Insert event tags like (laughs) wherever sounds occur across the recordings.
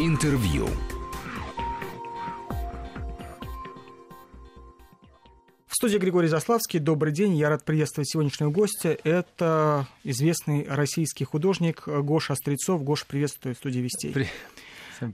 Интервью. В студии Григорий Заславский. Добрый день. Я рад приветствовать сегодняшнего гостя. Это известный российский художник Гоша Острецов. Гоша, приветствую в студии Вестей. При...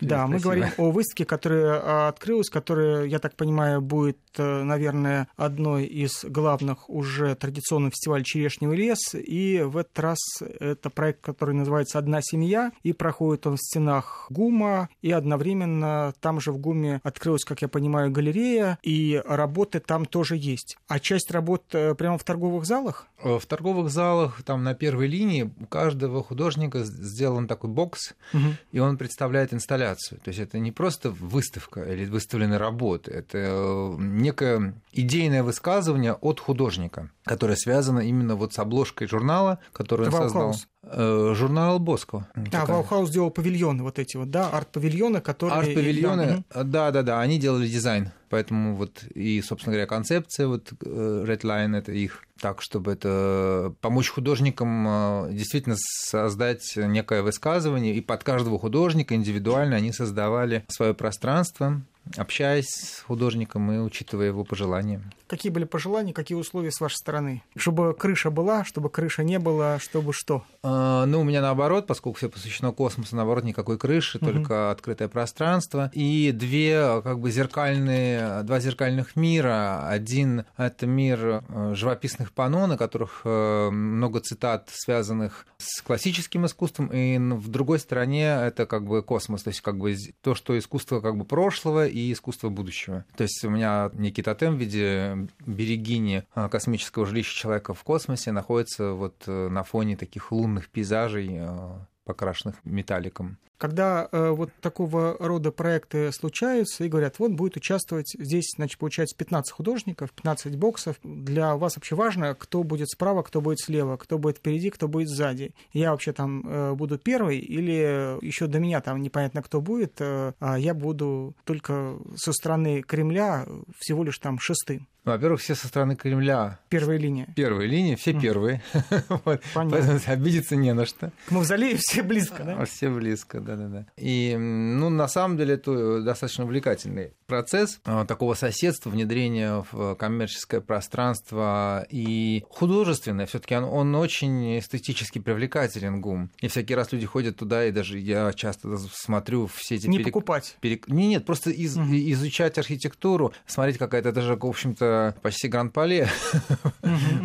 Да, мы говорим о выставке, которая а, открылась, которая, я так понимаю, будет, э, наверное, одной из главных уже традиционных фестивалей «Черешневый лес». И в этот раз это проект, который называется «Одна семья», и проходит он в стенах ГУМа, и одновременно там же в ГУМе открылась, как я понимаю, галерея, и работы там тоже есть. А часть работ э, прямо в торговых залах? Э, в торговых залах, там на первой линии, у каждого художника сделан такой бокс, угу. и он представляет инсталляцию инсталляцию. То есть это не просто выставка или выставленные работы, это э, некое идейное высказывание от художника, которое связано именно вот с обложкой журнала, который он создал. Э, журнал Боско. А, Ваухаус делал павильоны вот эти вот, да, арт-павильоны, которые... Арт-павильоны, да, да, да, они делали дизайн, поэтому вот и, собственно говоря, концепция вот э, Redline это их, так, чтобы это помочь художникам э, действительно создать некое высказывание, и под каждого художника индивидуально они создавали свое пространство, общаясь с художником и учитывая его пожелания. Какие были пожелания, какие условия с вашей стороны? Чтобы крыша была, чтобы крыши не было, чтобы что? А, ну, у меня наоборот, поскольку все посвящено космосу, наоборот, никакой крыши, угу. только открытое пространство. И две как бы зеркальные, два зеркальных мира. Один — это мир э, живописных панно, на которых э, много цитат, связанных с классическим искусством, и в другой стороне это как бы космос, то есть как бы то, что искусство как бы прошлого и искусство будущего. То есть у меня некий тотем в виде берегини а, космического жилища человека в космосе находится вот э, на фоне таких лунных пейзажей, а, покрашенных металликом. Когда э, вот такого рода проекты случаются и говорят, вот будет участвовать здесь, значит, получается 15 художников, 15 боксов, для вас вообще важно, кто будет справа, кто будет слева, кто будет впереди, кто будет сзади. Я вообще там э, буду первый или еще до меня там непонятно кто будет, э, а я буду только со стороны Кремля всего лишь там шестым. Ну, во-первых, все со стороны Кремля. Первая линия. Первая линия, все mm. первые. (laughs) Понятно. Обидеться не на что. К мавзолею все близко, да? Все близко, да-да-да. И, ну, на самом деле, это достаточно увлекательный процесс а, такого соседства, внедрения в коммерческое пространство и художественное. все таки он, он очень эстетически привлекателен, ГУМ. И всякий раз люди ходят туда, и даже я часто смотрю все эти... Не перек... покупать. Перек... Не, нет, просто из... угу. изучать архитектуру, смотреть какая-то даже, в общем-то, почти Гран-Пале. (laughs)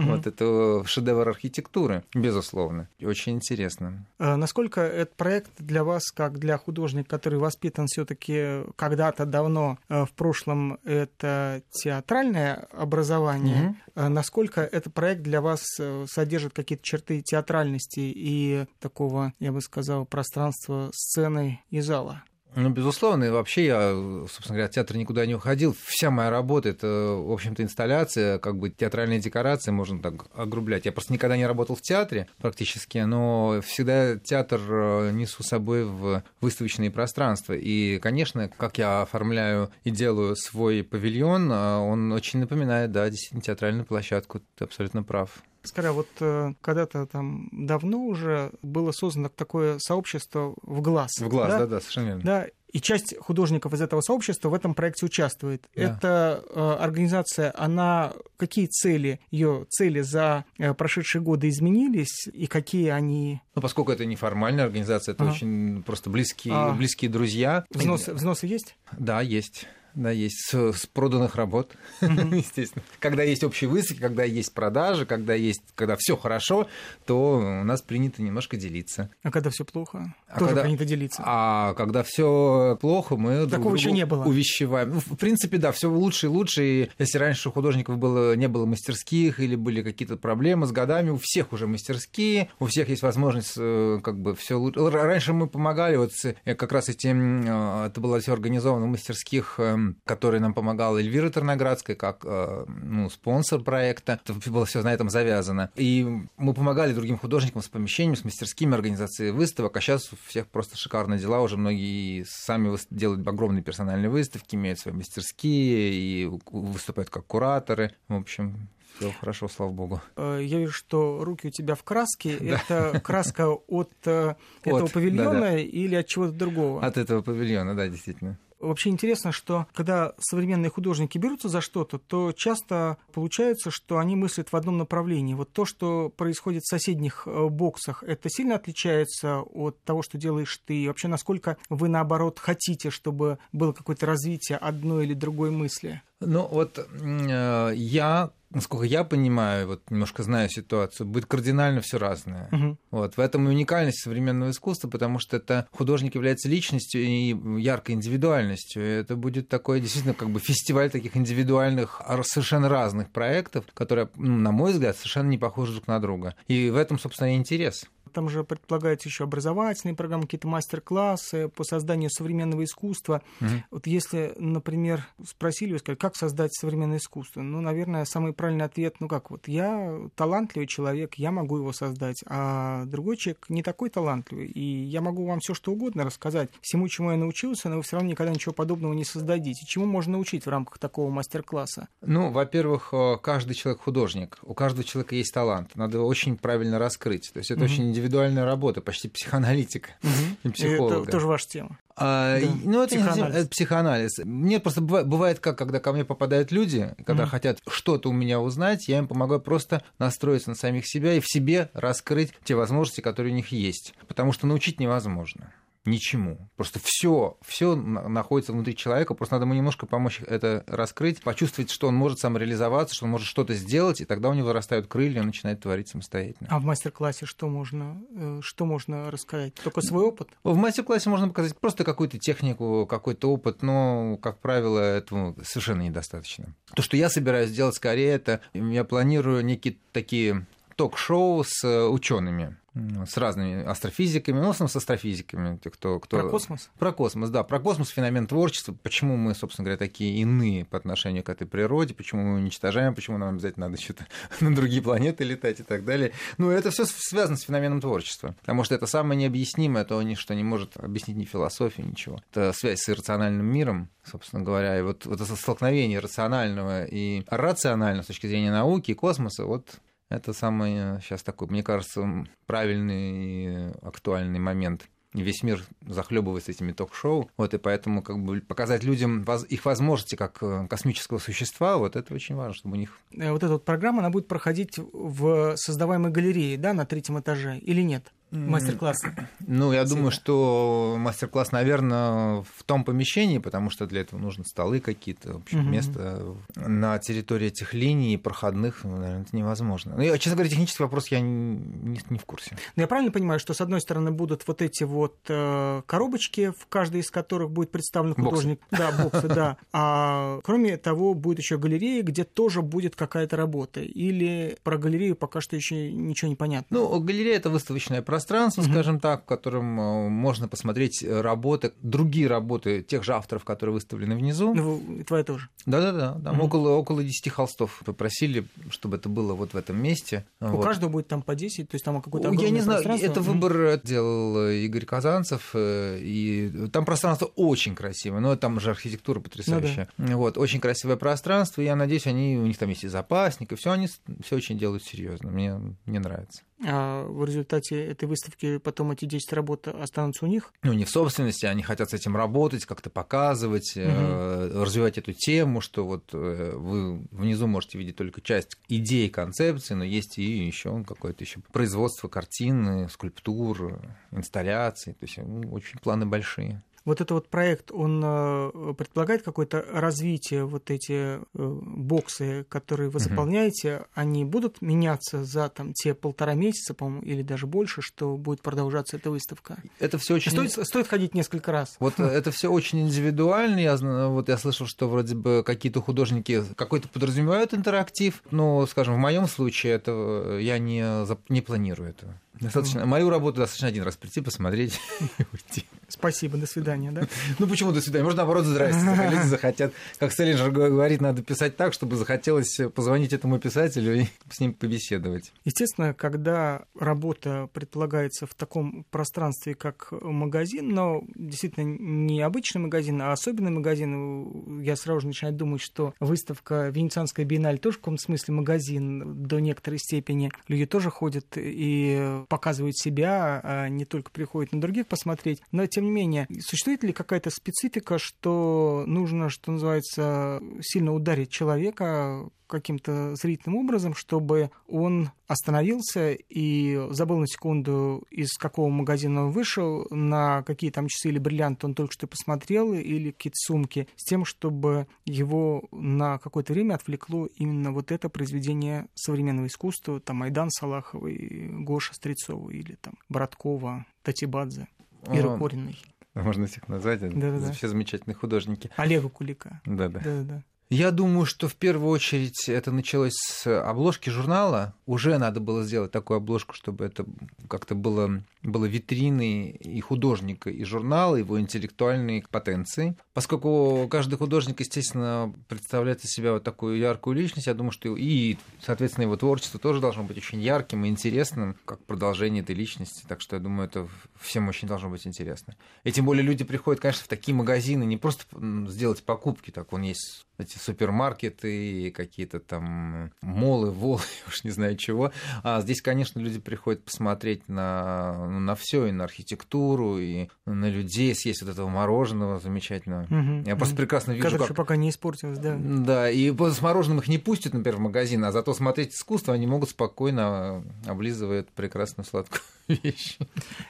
Вот это шедевр архитектуры, безусловно. Очень интересно. Насколько этот проект для вас, как для художника, который воспитан все таки когда-то давно э, в прошлом, это театральное образование, а насколько этот проект для вас э, содержит какие-то черты театральности и такого, я бы сказал, пространства сцены и зала? Ну, безусловно, и вообще я, собственно говоря, от театра никуда не уходил. Вся моя работа — это, в общем-то, инсталляция, как бы театральные декорации, можно так огрублять. Я просто никогда не работал в театре практически, но всегда театр э, несу с собой в выставочные пространства. И, конечно, как я оформляю и делаю свой павильон, э, он очень напоминает, да, действительно, театральную площадку. Ты абсолютно прав. Скорее, вот э, когда-то там давно уже было создано такое сообщество в глаз. В глаз, да, да, да совершенно верно. Да, и часть художников из этого сообщества в этом проекте участвует. Да. Эта э, организация, она какие цели, ее цели за э, прошедшие годы изменились и какие они? Ну, поскольку это неформальная организация, это ага. очень просто близкие, а. близкие друзья. Взносы, взносы есть? Да, есть да, есть с, проданных работ, mm-hmm. (laughs) естественно. Когда есть общие выставки, когда есть продажи, когда есть, когда все хорошо, то у нас принято немножко делиться. А когда все плохо, а тоже когда, принято делиться. А когда все плохо, мы Такого друг еще не было. увещеваем. Ну, в принципе, да, все лучше и лучше. И если раньше у художников было, не было мастерских или были какие-то проблемы с годами, у всех уже мастерские, у всех есть возможность э, как бы все лучше. Раньше мы помогали вот как раз этим, э, это было все организовано в мастерских эм, который нам помогал Эльвира Терноградская, как э, ну, спонсор проекта. Это было все на этом завязано. И мы помогали другим художникам с помещением, с мастерскими организацией выставок, а сейчас у всех просто шикарные дела. Уже многие сами делают огромные персональные выставки, имеют свои мастерские и выступают как кураторы. В общем, Все хорошо, слава богу. Э, я вижу, что руки у тебя в краске. (laughs) Это краска от э, этого павильона или от чего-то другого? От этого павильона, да, действительно. Вообще интересно, что когда современные художники берутся за что-то, то часто получается, что они мыслят в одном направлении. Вот то, что происходит в соседних э, боксах, это сильно отличается от того, что делаешь ты? И вообще, насколько вы, наоборот, хотите, чтобы было какое-то развитие одной или другой мысли? Ну вот э, я насколько я понимаю, вот немножко знаю ситуацию, будет кардинально все разное. Угу. Вот в этом и уникальность современного искусства, потому что это художник является личностью и яркой индивидуальностью. И это будет такой действительно как бы фестиваль таких индивидуальных, совершенно разных проектов, которые, ну, на мой взгляд, совершенно не похожи друг на друга. И в этом, собственно, и интерес там же предполагаются еще образовательные программы, какие-то мастер-классы по созданию современного искусства. Угу. Вот если, например, спросили вы, сказали, как создать современное искусство, ну, наверное, самый правильный ответ, ну как, вот я талантливый человек, я могу его создать, а другой человек не такой талантливый, и я могу вам все что угодно рассказать, всему, чему я научился, но вы все равно никогда ничего подобного не создадите. Чему можно научить в рамках такого мастер-класса? Ну, во-первых, э, каждый человек художник, у каждого человека есть талант, надо его очень правильно раскрыть, то есть это угу. очень индивидуальная работа, почти психоаналитика угу. и психолога. Это тоже ваша тема. А, да. Ну, это психоанализ. не это психоанализ. Мне просто бывает, бывает как, когда ко мне попадают люди, когда угу. хотят что-то у меня узнать, я им помогаю просто настроиться на самих себя и в себе раскрыть те возможности, которые у них есть. Потому что научить невозможно ничему. Просто все, все находится внутри человека, просто надо ему немножко помочь это раскрыть, почувствовать, что он может самореализоваться, что он может что-то сделать, и тогда у него вырастают крылья, он начинает творить самостоятельно. А в мастер-классе что можно, э, что можно рассказать? Только свой опыт? В мастер-классе можно показать просто какую-то технику, какой-то опыт, но, как правило, этого совершенно недостаточно. То, что я собираюсь сделать скорее, это я планирую некие такие ток-шоу с э, учеными с разными астрофизиками, ну, в основном с астрофизиками. Кто, кто... Про космос? Про космос, да. Про космос, феномен творчества, почему мы, собственно говоря, такие иные по отношению к этой природе, почему мы уничтожаем, почему нам обязательно надо что-то (laughs) на другие планеты летать и так далее. Ну, это все связано с феноменом творчества, потому что это самое необъяснимое, то, что не может объяснить ни философия, ничего. Это связь с иррациональным миром, собственно говоря, и вот, вот это столкновение рационального и рационального с точки зрения науки и космоса, вот это самый сейчас такой, мне кажется, правильный и актуальный момент весь мир захлебывается этими ток-шоу, вот, и поэтому как бы показать людям их возможности как э, космического существа, вот это очень важно, чтобы у них... Э, вот эта вот программа, она будет проходить в создаваемой галерее, да, на третьем этаже, или нет? Мастер-классы? Ну, я думаю, что мастер-класс, наверное, в том помещении, потому что для этого нужны столы какие-то, в общем, угу. место на территории этих линий проходных, ну, наверное, это невозможно. Ну, честно говоря, технический вопрос я не, не в курсе. Но я правильно понимаю, что, с одной стороны, будут вот эти вот э, коробочки, в каждой из которых будет представлен художник. Боксы. Да, боксы, да. (laughs) А кроме того, будет еще галерея, где тоже будет какая-то работа. Или про галерею пока что еще ничего не понятно. Ну, галерея это выставочное пространство пространство, mm-hmm. скажем так, в котором э, можно посмотреть работы, другие работы тех же авторов, которые выставлены внизу. Ну, твоя тоже. Да-да-да, там mm-hmm. около, около 10 холстов попросили, чтобы это было вот в этом месте. У вот. каждого будет там по 10, то есть там какой-то Я не знаю, это выбор делал Игорь Казанцев, э, и там пространство очень красивое, но там же архитектура потрясающая. Ну, да. Вот, очень красивое пространство, и я надеюсь, они, у них там есть и запасник, и все они все очень делают серьезно. Мне, мне нравится. А в результате этой выставки потом эти 10 работ останутся у них? Ну, не в собственности, они хотят с этим работать, как-то показывать, угу. развивать эту тему, что вот э, вы внизу можете видеть только часть идей, концепции, но есть и еще какое-то еще производство картин, скульптур, инсталляций, то есть ну, очень планы большие вот этот вот проект, он э, предполагает какое-то развитие, вот эти э, боксы, которые вы заполняете, угу. они будут меняться за там те полтора месяца, по-моему, или даже больше, что будет продолжаться эта выставка? Это все очень... Стоит, стоит ходить несколько раз. Вот это все очень индивидуально. Я, вот я слышал, что вроде бы какие-то художники какой-то подразумевают интерактив, но, скажем, в моем случае это я не, не планирую этого. Достаточно, мою работу достаточно один раз прийти, посмотреть (laughs) и уйти. Спасибо, до свидания, да? (laughs) Ну почему до свидания? Можно наоборот, здрасте, (laughs) заходите, захотят. Как Селлинджер говорит, надо писать так, чтобы захотелось позвонить этому писателю и с ним побеседовать. Естественно, когда работа предполагается в таком пространстве, как магазин, но действительно не обычный магазин, а особенный магазин, я сразу же начинаю думать, что выставка Венецианская биеннале тоже в каком-то смысле магазин до некоторой степени. Люди тоже ходят и показывают себя, а не только приходят на других посмотреть. Но, тем не менее, существует ли какая-то специфика, что нужно, что называется, сильно ударить человека, каким-то зрительным образом, чтобы он остановился и забыл на секунду, из какого магазина он вышел, на какие там часы или бриллианты он только что посмотрел, или какие-то сумки, с тем, чтобы его на какое-то время отвлекло именно вот это произведение современного искусства, там Айдан Салаховый, Гоша Стрельцова или там Браткова, Татибадзе, Ира Кориной. Можно всех назвать, Да-да-да. все замечательные художники. Олега Кулика. Да-да. Я думаю, что в первую очередь это началось с обложки журнала. Уже надо было сделать такую обложку, чтобы это как-то было, было витриной и художника, и журнала, его интеллектуальной потенции. Поскольку каждый художник, естественно, представляет из себя вот такую яркую личность, я думаю, что и, соответственно, его творчество тоже должно быть очень ярким и интересным, как продолжение этой личности. Так что я думаю, это всем очень должно быть интересно. И тем более люди приходят, конечно, в такие магазины не просто сделать покупки, так он есть эти супермаркеты, какие-то там молы, волы, (laughs) уж не знаю чего. А здесь, конечно, люди приходят посмотреть на, ну, на все, и на архитектуру, и на людей, съесть вот этого мороженого замечательного. Угу, Я просто прекрасно вижу, Которое как... пока не испортилось, да. Да, и с мороженым их не пустят, например, в магазин, а зато смотреть искусство они могут спокойно облизывая прекрасную сладкую (laughs) вещь.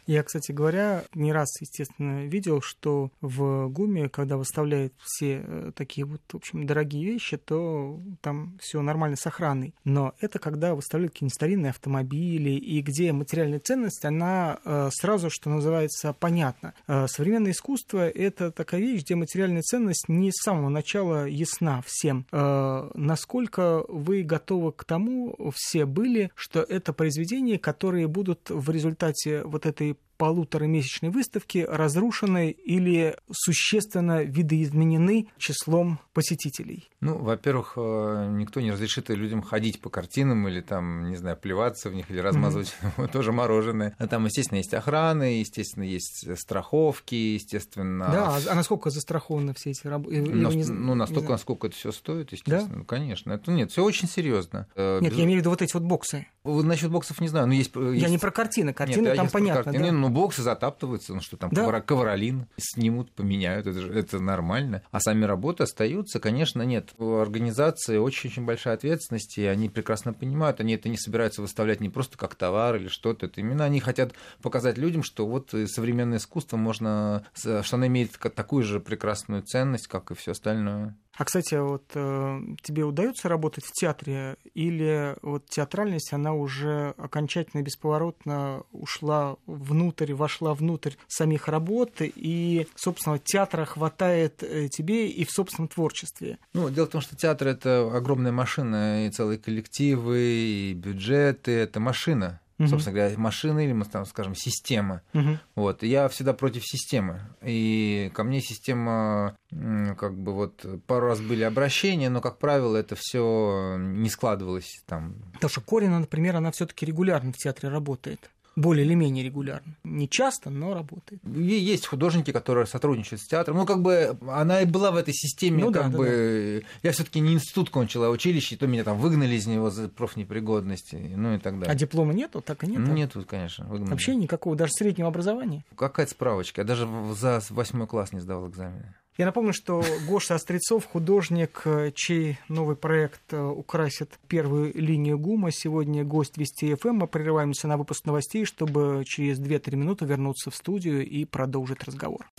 Я, кстати говоря, не раз, естественно, видел, что в ГУМе, когда выставляют все э, такие вот, в общем, дорогие вещи, то там все нормально с охраной. Но это когда выставляют какие-нибудь старинные автомобили, и где материальная ценность, она э, сразу, что называется, понятна. Э, современное искусство — это такая вещь, где материальная ценность не с самого начала ясна всем. Насколько вы готовы к тому, все были, что это произведения, которые будут в результате вот этой полуторамесячной выставки разрушены или существенно видоизменены числом посетителей? Ну, во-первых, э, никто не разрешит людям ходить по картинам или там, не знаю, плеваться в них или размазывать mm-hmm. (laughs) тоже мороженое. А там, естественно, есть охраны, естественно, есть страховки, естественно. Да, а насколько застрахованы все эти работы? Ну, ну, настолько, насколько это все стоит, естественно. Да? Ну, конечно. Это нет, все очень серьезно. Э, нет, Без... я имею в виду вот эти вот боксы. Насчет боксов не знаю, но есть. Я есть... не про картины, картины нет, там понятно. Картины, да? Ну, боксы затаптываются, ну что там, да? ковролин снимут, поменяют, это, это нормально. А сами работы остаются, конечно, нет. У организации очень-очень большая ответственность, и они прекрасно понимают, они это не собираются выставлять не просто как товар или что-то, это именно они хотят показать людям, что вот современное искусство можно, что оно имеет такую же прекрасную ценность, как и все остальное. А, кстати, вот э, тебе удается работать в театре или вот театральность, она уже окончательно бесповоротно ушла внутрь, вошла внутрь самих работ, и, собственно, театра хватает э, тебе и в собственном творчестве? Ну, дело в том, что театр — это огромная машина, и целые коллективы, и бюджеты, это машина угу. собственно говоря, машины или, мы там, скажем, система. Угу. Вот. я всегда против системы. И ко мне система, как бы вот пару раз были обращения, но, как правило, это все не складывалось там. Потому что Корина, например, она все-таки регулярно в театре работает более или менее регулярно. Не часто, но работает. Есть художники, которые сотрудничают с театром. Ну, как бы она и была в этой системе, ну, как да, бы. Да, да. Я все-таки не институт кончил, а училище, и то меня там выгнали из него за профнепригодности, ну и так далее. А диплома нету? Так и нет? Ну, нету, конечно. Выгнали. Вообще никакого, даже среднего образования? Какая-то справочка. Я даже за восьмой класс не сдавал экзамены. Я напомню, что Гоша Острецов, художник, э, чей новый проект э, украсит первую линию ГУМа, сегодня гость Вести ФМ. Мы прерываемся на выпуск новостей, чтобы через 2-3 минуты вернуться в студию и продолжить разговор.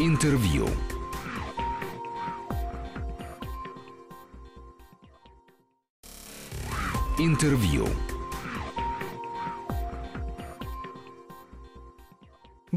Интервью. Интервью.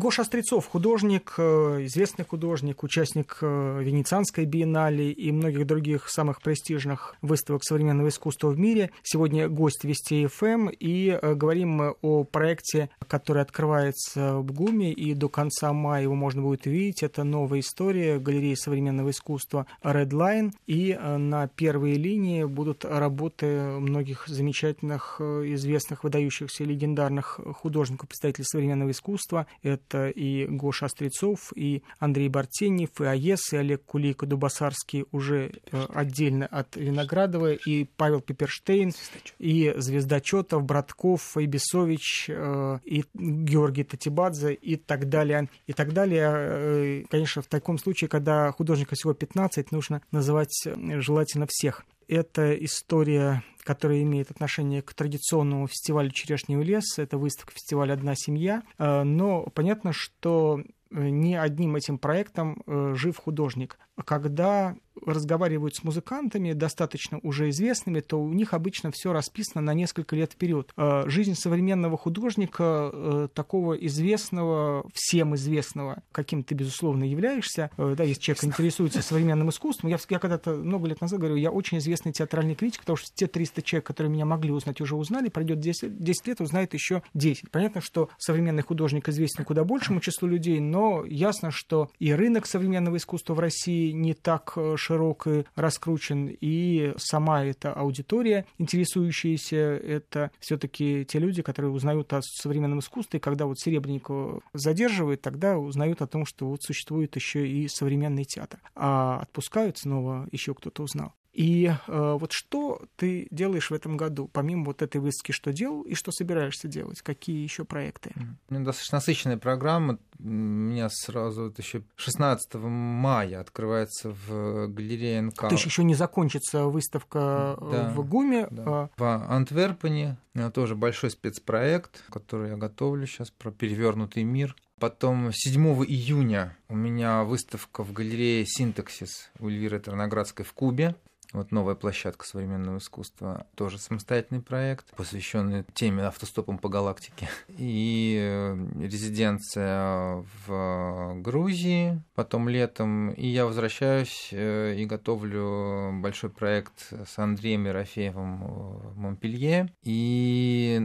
Гоша Острецов, художник, э, известный художник, участник э, Венецианской биеннале и многих других самых престижных выставок современного искусства в мире. Сегодня гость Вести ФМ, эм. и э, говорим мы о проекте, который открывается в ГУМе, и до конца мая его можно будет увидеть. Это новая история галереи современного искусства Red Line, и на первой линии будут работы многих замечательных, известных, выдающихся, легендарных художников, представителей современного искусства. Это это и Гоша Острецов, и Андрей Бартенев, и АЕС, и Олег Кулейко-Дубасарский уже э, отдельно от Виноградова, и Павел Пиперштейн, и Звездочетов, Братков, Ибисович, э, и Георгий Татибадзе, и так далее. И так далее. Э, конечно, в таком случае, когда художника всего 15, нужно называть желательно всех это история, которая имеет отношение к традиционному фестивалю «Черешневый лес». Это выставка фестиваля «Одна семья». Э, но понятно, что э, не одним этим проектом э, жив художник. Когда разговаривают с музыкантами, достаточно уже известными, то у них обычно все расписано на несколько лет вперед. Э, жизнь современного художника, э, такого известного, всем известного, каким ты, безусловно, являешься, э, да, если человек интересуется (laughs) современным искусством, я, я когда-то много лет назад говорю, я очень известный театральный критик, потому что те 300 человек, которые меня могли узнать, уже узнали, пройдет 10, 10 лет, узнает еще 10. Понятно, что современный художник известен куда большему числу людей, но ясно, что и рынок современного искусства в России не так широк и раскручен, и сама эта аудитория, интересующаяся, это все-таки те люди, которые узнают о современном искусстве, когда вот Серебренникова задерживают, тогда узнают о том, что вот существует еще и современный театр. А отпускают снова, еще кто-то узнал. И э, вот что ты делаешь в этом году, помимо вот этой выставки, что делал и что собираешься делать? Какие еще проекты? У меня достаточно насыщенная программа. У меня сразу вот еще 16 мая открывается в галерее НК. То есть еще не закончится выставка э, да, в ГУМе. Да. А в Антверпене. Тоже большой спецпроект, который я готовлю сейчас про перевернутый мир. Потом 7 июня у меня выставка в галерее «Синтаксис» у Эльвиры Терноградской в Кубе. Вот новая площадка современного искусства, тоже самостоятельный проект, посвященный теме автостопом по галактике. И э, резиденция в Грузии, потом летом. И я возвращаюсь э, и готовлю большой проект с Андреем Ерофеевым в Монпелье. И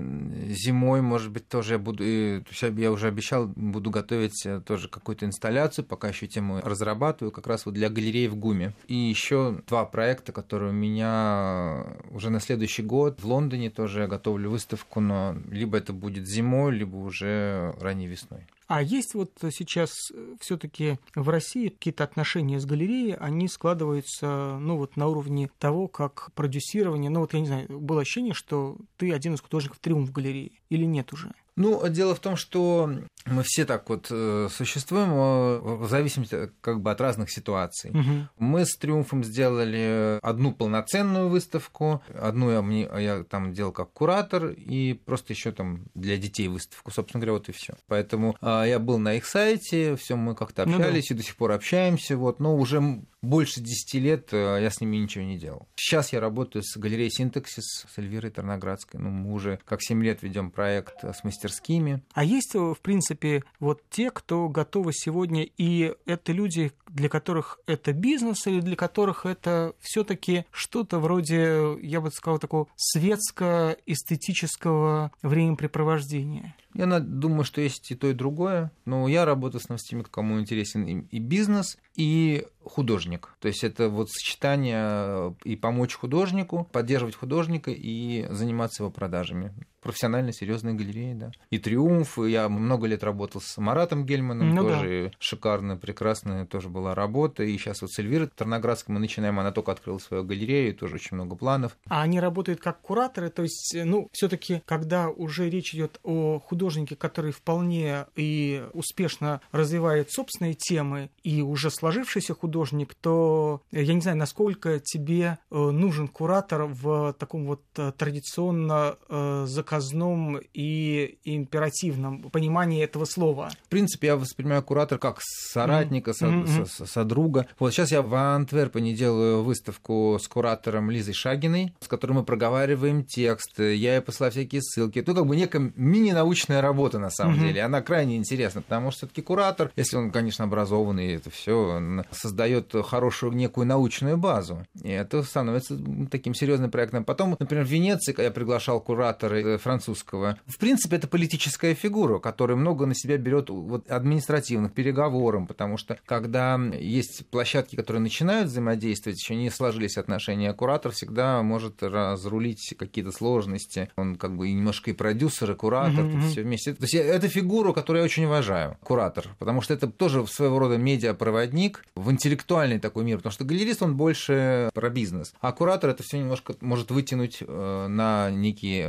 зимой, может быть, тоже я буду, я уже обещал, буду готовить э, тоже какую-то инсталляцию, пока еще тему разрабатываю, как раз вот для галереи в ГУМе. И еще два проекта, который у меня уже на следующий год в Лондоне тоже я готовлю выставку, но либо это будет зимой, либо уже ранней весной. А есть вот сейчас все-таки в России какие-то отношения с галереей, они складываются, ну вот на уровне того, как продюсирование, ну вот я не знаю, было ощущение, что ты один из художников триумф галереи или нет уже? Ну, дело в том, что мы все так вот э, существуем э, в зависимости как бы от разных ситуаций. Угу. Мы с Триумфом сделали одну полноценную выставку, одну я, мне, я там делал как куратор, и просто еще там для детей выставку, собственно говоря, вот и все. Поэтому э, я был на их сайте, все мы как-то общались ну, да. и до сих пор общаемся, вот, но уже больше 10 лет я с ними ничего не делал. Сейчас я работаю с галереей Синтаксис, с Эльвирой Тарноградской. Ну, мы уже как 7 лет ведем проект с мастерскими. А есть, в принципе, принципе, вот те, кто готовы сегодня, и это люди, для которых это бизнес, или для которых это все таки что-то вроде, я бы сказал, такого светско-эстетического времяпрепровождения? Я думаю, что есть и то, и другое. Но я работаю с теми, кому интересен и бизнес, и художник. То есть это вот сочетание э, и помочь художнику, поддерживать художника и заниматься его продажами. Профессиональная, серьезная галерея, да. И Триумф. Я много лет работал с Маратом Гельманом, ну, тоже да. шикарная, прекрасная тоже была работа. И сейчас вот с Эльвирой Тарноградской мы начинаем, она только открыла свою галерею, тоже очень много планов. А они работают как кураторы, то есть, ну, все таки когда уже речь идет о художнике, который вполне и успешно развивает собственные темы и уже сложившийся художник, то я не знаю, насколько тебе э, нужен куратор в таком вот э, традиционно э, заказном и императивном понимании этого слова. В принципе, я воспринимаю куратор как соратника, mm-hmm. со, со, содруга. Вот сейчас я в Антверпене делаю выставку с куратором Лизой Шагиной, с которой мы проговариваем текст, я ей посылаю всякие ссылки. Ну, как бы некая мини-научная научная работа на самом mm-hmm. деле. Она крайне интересна, потому что все-таки куратор, если он, конечно, образованный, это все создает хорошую некую научную базу. И это становится таким серьезным проектом. Потом, например, в Венеции, когда я приглашал куратора э, французского, в принципе, это политическая фигура, которая много на себя берет вот, административных переговоров, потому что когда есть площадки, которые начинают взаимодействовать, еще не сложились отношения, куратор всегда может разрулить какие-то сложности. Он как бы немножко и продюсер, и куратор, mm-hmm. все вместе. То есть это фигура, которую я очень уважаю, куратор, потому что это тоже своего рода медиапроводник в интеллектуальный такой мир, потому что галерист, он больше про бизнес, а куратор это все немножко может вытянуть э, на некий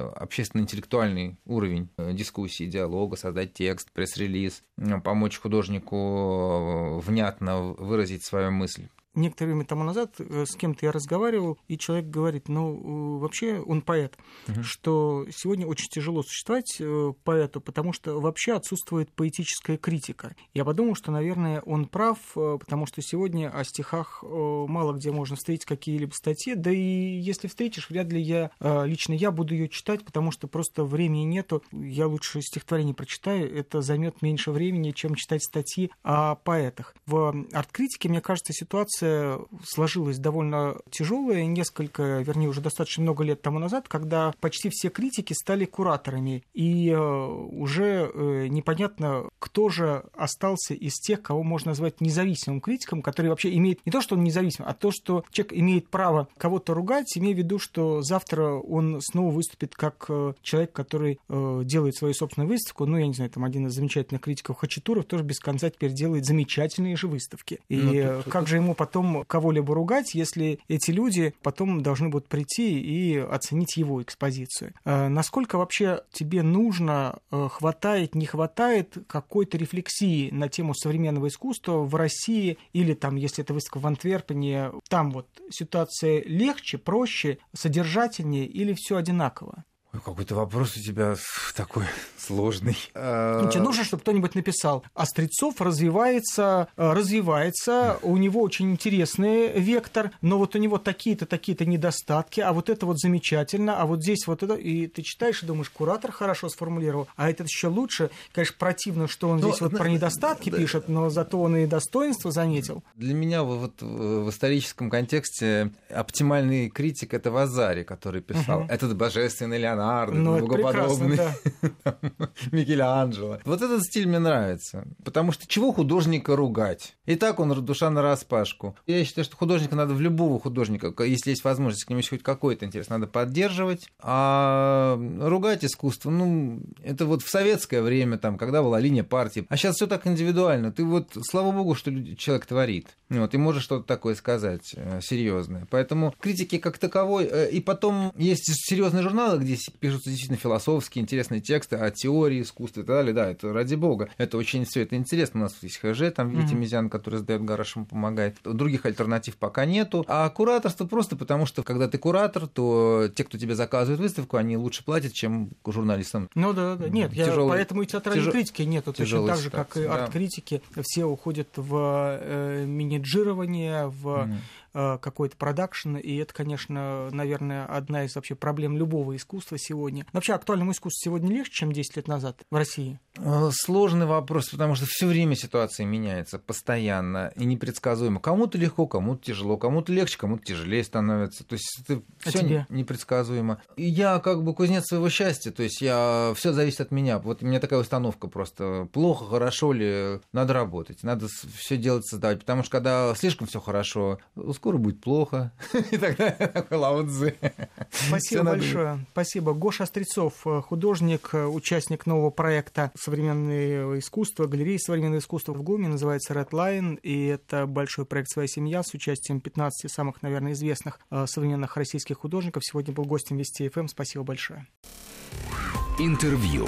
общественно-интеллектуальный уровень э, дискуссии, диалога, создать текст, пресс-релиз, помочь художнику э, внятно выразить свою мысль некоторое время тому назад э, с кем-то я разговаривал, и человек говорит, ну, вообще он поэт, угу. что сегодня очень тяжело существовать э, поэту, потому что вообще отсутствует поэтическая критика. Я подумал, что, наверное, он прав, э, потому что сегодня о стихах мало где можно встретить какие-либо статьи, да и если встретишь, вряд ли я, лично я буду ее читать, потому что просто времени нету, я лучше стихотворение прочитаю, это займет меньше времени, чем читать статьи о поэтах. В арт-критике, мне кажется, ситуация ситуация сложилась довольно тяжелая, несколько, вернее, уже достаточно много лет тому назад, когда почти все критики стали кураторами, и э, уже э, непонятно, кто же остался из тех, кого можно назвать независимым критиком, который вообще имеет не то, что он независим, а то, что человек имеет право кого-то ругать, имея в виду, что завтра он снова выступит как э, человек, который делает свою собственную выставку. Ну, я не знаю, там один из замечательных критиков Хачатуров тоже без конца теперь делает замечательные же выставки. И ну, тут, как же ему потом потом кого-либо ругать, если эти люди потом должны будут прийти и оценить его экспозицию. Э, насколько вообще тебе нужно, э, хватает, не хватает какой-то рефлексии на тему современного искусства в России или там, если это выставка в Антверпене, там вот ситуация легче, проще, содержательнее или все одинаково? Какой-то вопрос у тебя (laughs) такой сложный. Ну, тебе нужно, чтобы кто-нибудь написал. Острецов развивается, э, развивается, у него очень интересный вектор, но вот у него такие-то, такие-то недостатки, а вот это вот замечательно, а вот здесь вот это... И ты читаешь и думаешь, куратор хорошо сформулировал, а этот еще лучше. Конечно, противно, что он но, здесь вот про недостатки да, пишет, но зато он и достоинство заметил. Для меня вот в историческом контексте оптимальный критик — это Вазари, который писал. Угу. Этот божественный Леонард Леонардо, ну, богоподобный, да. (laughs) Микеланджело. Вот этот стиль мне нравится, потому что чего художника ругать? И так он душа на распашку. Я считаю, что художника надо в любого художника, если есть возможность к нему хоть какой-то интерес, надо поддерживать, а ругать искусство, ну, это вот в советское время, там, когда была линия партии, а сейчас все так индивидуально. Ты вот, слава богу, что человек творит. Вот, и можешь что-то такое сказать э, серьезное. Поэтому критики как таковой. Э, и потом есть серьезные журналы, где пишутся действительно философские, интересные тексты о теории искусства и так далее. Да, это ради бога. Это очень все это интересно. У нас есть ХЖ, там Витя mm-hmm. Мизян, который сдает гараж, ему помогает. Других альтернатив пока нету. А кураторство просто потому, что когда ты куратор, то те, кто тебе заказывает выставку, они лучше платят, чем журналистам. Ну да, да. Нет, Тяжелый, я, поэтому и театральной тяжел... критики нет. Точно так же, как и арт-критики. Все уходят в э, менеджирование, в Э, какой-то продакшн, и это, конечно, наверное, одна из вообще проблем любого искусства сегодня. Но вообще актуальному искусству сегодня легче, чем 10 лет назад в России? Э, сложный вопрос, потому что все время ситуация меняется постоянно и непредсказуемо. Кому-то легко, кому-то тяжело, кому-то легче, кому-то тяжелее становится. То есть это все а непредсказуемо. И я как бы кузнец своего счастья, то есть я все зависит от меня. Вот у меня такая установка просто плохо, хорошо ли, надо работать, надо все делать, создавать, потому что когда слишком все хорошо, скоро будет плохо. (laughs) И тогда такой лаудзы. Спасибо большое. Спасибо. Гоша Острецов, художник, участник нового проекта «Современное искусство», галереи «Современное искусство» в ГУМе, называется Red Line, и это большой проект «Своя семья» с участием 15 самых, наверное, известных э, современных российских художников. Сегодня был гостем Вести ФМ. Спасибо большое. Интервью.